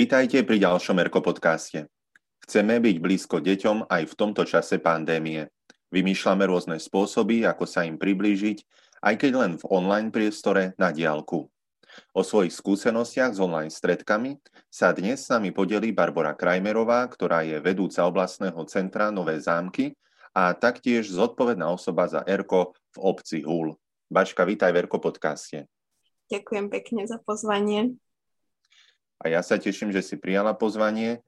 Vitajte pri ďalšom Erko podcaste. Chceme byť blízko deťom aj v tomto čase pandémie. Vymýšľame rôzne spôsoby, ako sa im priblížiť, aj keď len v online priestore na diálku. O svojich skúsenostiach s online stredkami sa dnes s nami podelí Barbara Krajmerová, ktorá je vedúca oblastného centra Nové zámky a taktiež zodpovedná osoba za ERKO v obci Hul. Bačka, vítaj v ERKO podcaste. Ďakujem pekne za pozvanie. A ja sa teším, že si prijala pozvanie.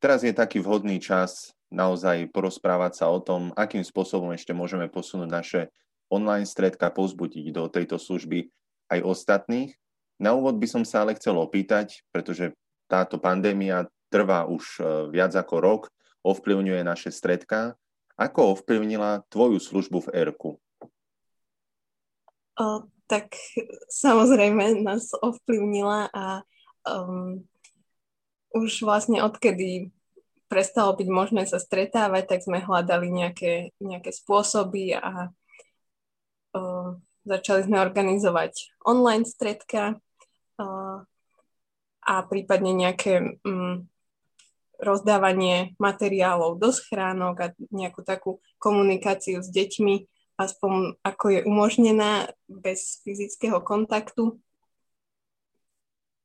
Teraz je taký vhodný čas naozaj porozprávať sa o tom, akým spôsobom ešte môžeme posunúť naše online stredka, pozbudiť do tejto služby aj ostatných. Na úvod by som sa ale chcel opýtať, pretože táto pandémia trvá už e, viac ako rok, ovplyvňuje naše stredka. Ako ovplyvnila tvoju službu v ERKu? Tak samozrejme nás ovplyvnila a um, už vlastne odkedy prestalo byť možné sa stretávať, tak sme hľadali nejaké, nejaké spôsoby a uh, začali sme organizovať online stredka uh, a prípadne nejaké um, rozdávanie materiálov do schránok a nejakú takú komunikáciu s deťmi aspoň ako je umožnená bez fyzického kontaktu.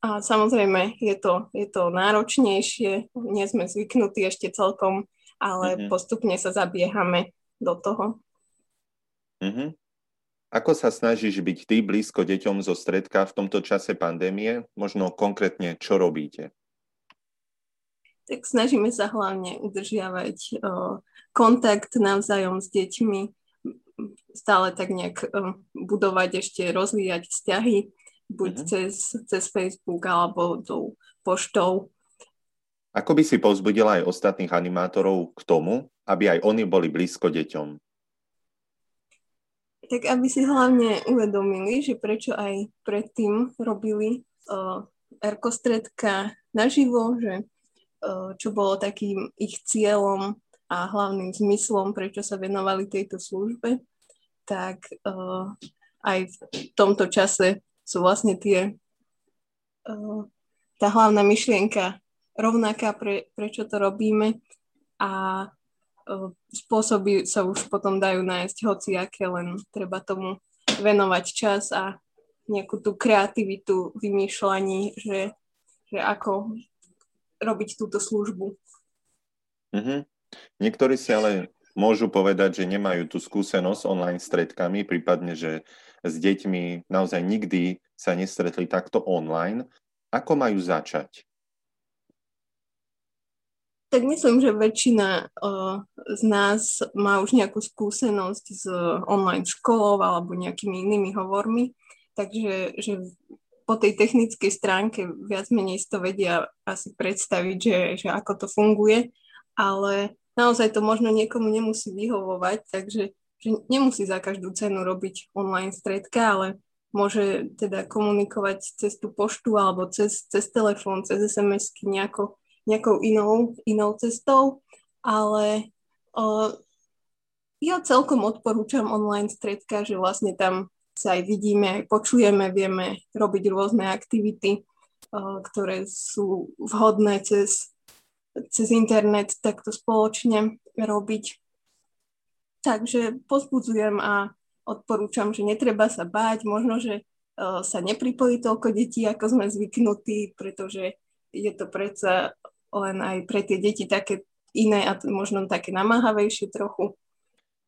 A samozrejme, je to, je to náročnejšie, nie sme zvyknutí ešte celkom, ale mm-hmm. postupne sa zabiehame do toho. Mm-hmm. Ako sa snažíš byť ty blízko deťom zo stredka v tomto čase pandémie? Možno konkrétne, čo robíte? Tak snažíme sa hlavne udržiavať o, kontakt navzájom s deťmi, stále tak nejak um, budovať ešte, rozvíjať vzťahy, buď uh-huh. cez, cez Facebook alebo tou poštou. Ako by si povzbudila aj ostatných animátorov k tomu, aby aj oni boli blízko deťom? Tak aby si hlavne uvedomili, že prečo aj predtým robili uh, erkostredka naživo, že uh, čo bolo takým ich cieľom a hlavným zmyslom, prečo sa venovali tejto službe tak uh, aj v tomto čase sú vlastne tie, uh, tá hlavná myšlienka rovnaká, pre, prečo to robíme a uh, spôsoby sa už potom dajú nájsť hociaké, len treba tomu venovať čas a nejakú tú kreativitu vymýšľaní, že, že ako robiť túto službu. Mm-hmm. Niektorí si ale môžu povedať, že nemajú tú skúsenosť online stredkami, prípadne, že s deťmi naozaj nikdy sa nestretli takto online. Ako majú začať? Tak myslím, že väčšina uh, z nás má už nejakú skúsenosť s online školou alebo nejakými inými hovormi, takže že po tej technickej stránke viac menej si to vedia asi predstaviť, že, že ako to funguje, ale naozaj to možno niekomu nemusí vyhovovať, takže že nemusí za každú cenu robiť online stredka, ale môže teda komunikovať cez tú poštu alebo cez, cez telefón, cez SMS-ky nejako, nejakou inou, inou cestou, ale o, ja celkom odporúčam online stredka, že vlastne tam sa aj vidíme, aj počujeme, vieme robiť rôzne aktivity, o, ktoré sú vhodné cez cez internet takto spoločne robiť. Takže pozbudzujem a odporúčam, že netreba sa báť, možno, že uh, sa nepripojí toľko detí, ako sme zvyknutí, pretože je to predsa len aj pre tie deti také iné a možno také namáhavejšie trochu.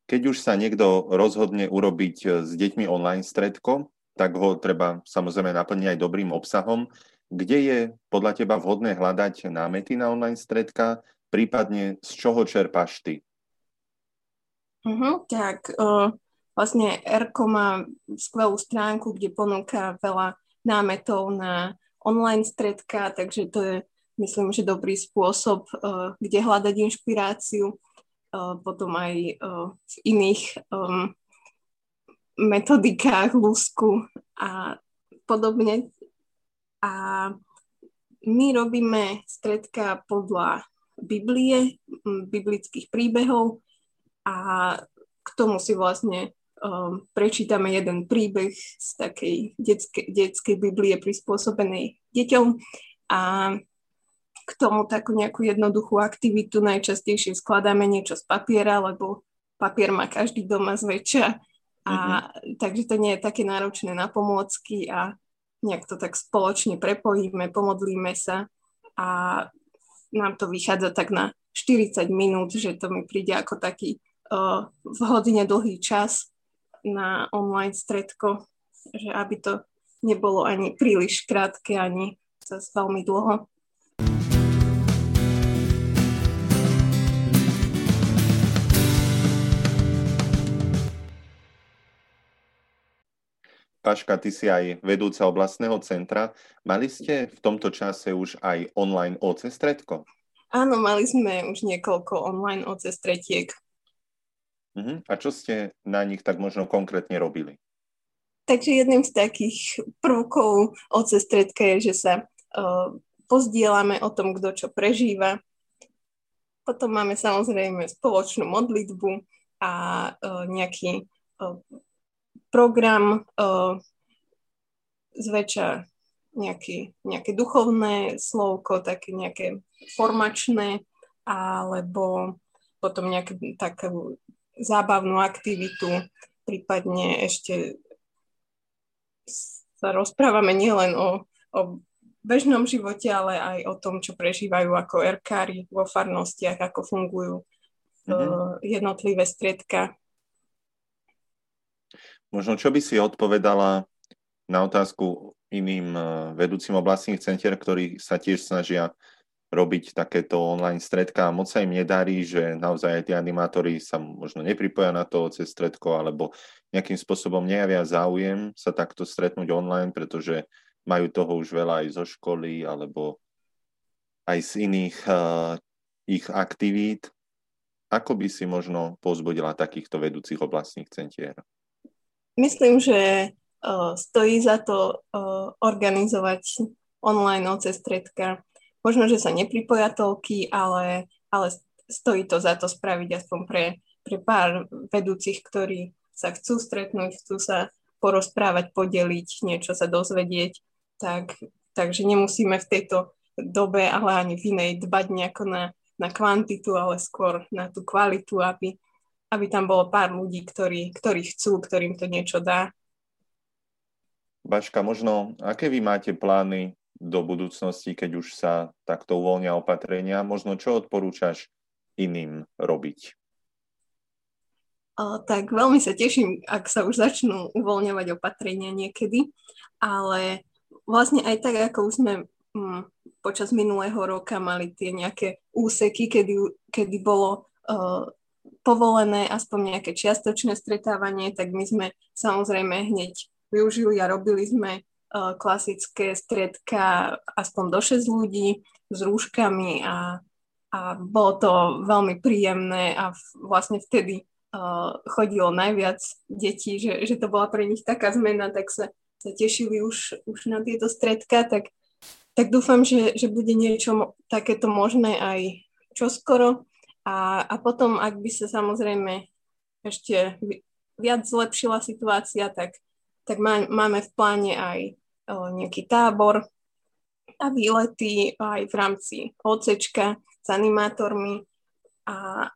Keď už sa niekto rozhodne urobiť e, s deťmi online stredko, tak ho treba samozrejme naplniť aj dobrým obsahom. Kde je podľa teba vhodné hľadať námety na online stredka, prípadne z čoho čerpáš ty? Uh-huh, tak uh, vlastne ERKO má skvelú stránku, kde ponúka veľa námetov na online stredka, takže to je myslím, že dobrý spôsob, uh, kde hľadať inšpiráciu, uh, potom aj uh, v iných um, metodikách, lúsku a podobne. A my robíme stredka podľa Biblie, biblických príbehov a k tomu si vlastne um, prečítame jeden príbeh z takej detskej, detskej Biblie prispôsobenej deťom a k tomu takú nejakú jednoduchú aktivitu. Najčastejšie skladáme niečo z papiera, lebo papier má každý doma zväčša. A mm-hmm. takže to nie je také náročné na pomôcky a nejak to tak spoločne prepojíme, pomodlíme sa a nám to vychádza tak na 40 minút, že to mi príde ako taký vhodne dlhý čas na online stredko, že aby to nebolo ani príliš krátke, ani cez veľmi dlho. Paška, ty si aj vedúca oblastného centra. Mali ste v tomto čase už aj online OC stredko? Áno, mali sme už niekoľko online OC stretiek. Uh-huh. A čo ste na nich tak možno konkrétne robili? Takže jedným z takých prvkov stredka je, že sa uh, pozdielame o tom, kto čo prežíva. Potom máme samozrejme spoločnú modlitbu a uh, nejaký uh, program uh, zväčša nejaký, nejaké duchovné slovko, také nejaké formačné, alebo potom nejakú takú zábavnú aktivitu, prípadne ešte sa rozprávame nielen o, o bežnom živote, ale aj o tom, čo prežívajú ako erkári vo farnostiach, ako fungujú mm-hmm. jednotlivé striedka Možno čo by si odpovedala na otázku iným eh, vedúcim oblastných centier, ktorí sa tiež snažia robiť takéto online stredka moc sa im nedarí, že naozaj aj tí animátori sa možno nepripoja na to cez stredko alebo nejakým spôsobom nejavia záujem sa takto stretnúť online, pretože majú toho už veľa aj zo školy alebo aj z iných uh, ich aktivít. Ako by si možno pozbudila takýchto vedúcich oblastných centier? Myslím, že uh, stojí za to uh, organizovať online noce stredka. Možno, že sa nepripoja toľky, ale, ale stojí to za to spraviť aspoň pre, pre pár vedúcich, ktorí sa chcú stretnúť, chcú sa porozprávať, podeliť, niečo sa dozvedieť. Tak, takže nemusíme v tejto dobe, ale ani v inej dbať nejako na, na kvantitu, ale skôr na tú kvalitu, aby, aby tam bolo pár ľudí, ktorí, ktorí chcú, ktorým to niečo dá. Baška, možno aké vy máte plány do budúcnosti, keď už sa takto uvoľnia opatrenia? Možno čo odporúčaš iným robiť? O, tak veľmi sa teším, ak sa už začnú uvoľňovať opatrenia niekedy, ale vlastne aj tak, ako už sme hm, počas minulého roka mali tie nejaké úseky, kedy, kedy bolo uh, povolené aspoň nejaké čiastočné stretávanie, tak my sme samozrejme hneď využili a robili sme klasické stredka aspoň do 6 ľudí s rúškami a, a bolo to veľmi príjemné a vlastne vtedy uh, chodilo najviac detí, že, že to bola pre nich taká zmena, tak sa, sa tešili už, už na tieto stredka, tak, tak dúfam, že, že bude niečo takéto možné aj čoskoro. A, a potom, ak by sa samozrejme ešte viac zlepšila situácia, tak, tak má, máme v pláne aj nejaký tábor a výlety aj v rámci OCčka s animátormi a,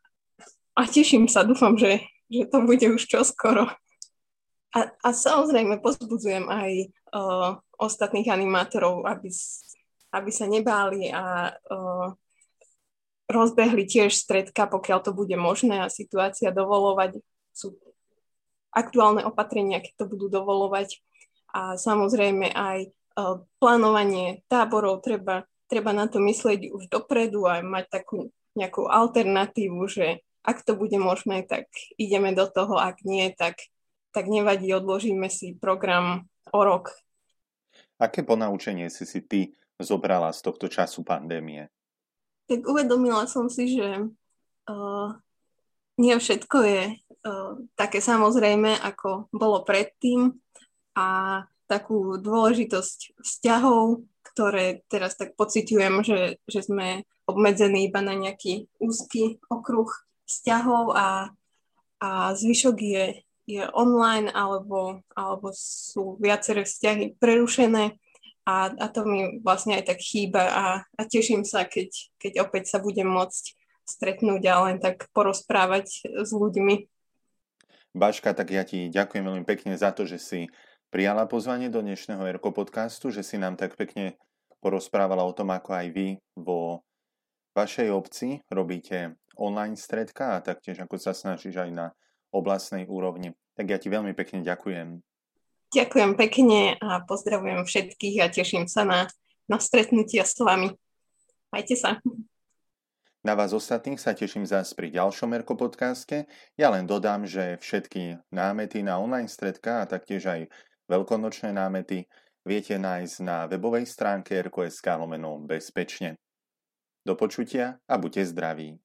a teším sa, dúfam, že, že to bude už čoskoro. A, a samozrejme pozbudzujem aj o, ostatných animátorov, aby, aby sa nebáli a o, rozbehli tiež stredka, pokiaľ to bude možné a situácia dovolovať. Sú aktuálne opatrenia, keď to budú dovolovať. A samozrejme aj uh, plánovanie táborov treba, treba na to myslieť už dopredu a mať takú nejakú alternatívu, že ak to bude možné, tak ideme do toho, ak nie, tak, tak nevadí, odložíme si program o rok. Aké ponaučenie si si ty zobrala z tohto času pandémie? tak uvedomila som si, že uh, nie všetko je uh, také samozrejme, ako bolo predtým a takú dôležitosť vzťahov, ktoré teraz tak pociťujem, že, že sme obmedzení iba na nejaký úzky okruh vzťahov a, a zvyšok je, je online alebo, alebo sú viaceré vzťahy prerušené a, a to mi vlastne aj tak chýba a, a teším sa, keď, keď opäť sa budem môcť stretnúť a len tak porozprávať s ľuďmi. Baška, tak ja ti ďakujem veľmi pekne za to, že si prijala pozvanie do dnešného Erko podcastu, že si nám tak pekne porozprávala o tom, ako aj vy vo vašej obci robíte online stredka a taktiež ako sa snažíš aj na oblastnej úrovni. Tak ja ti veľmi pekne ďakujem. Ďakujem pekne a pozdravujem všetkých a teším sa na, na stretnutia s vami. Majte sa. Na vás ostatných sa teším zás pri ďalšom Erko podcaste. Ja len dodám, že všetky námety na online stredka a taktiež aj veľkonočné námety viete nájsť na webovej stránke rko.sk lomeno bezpečne. Do počutia a buďte zdraví.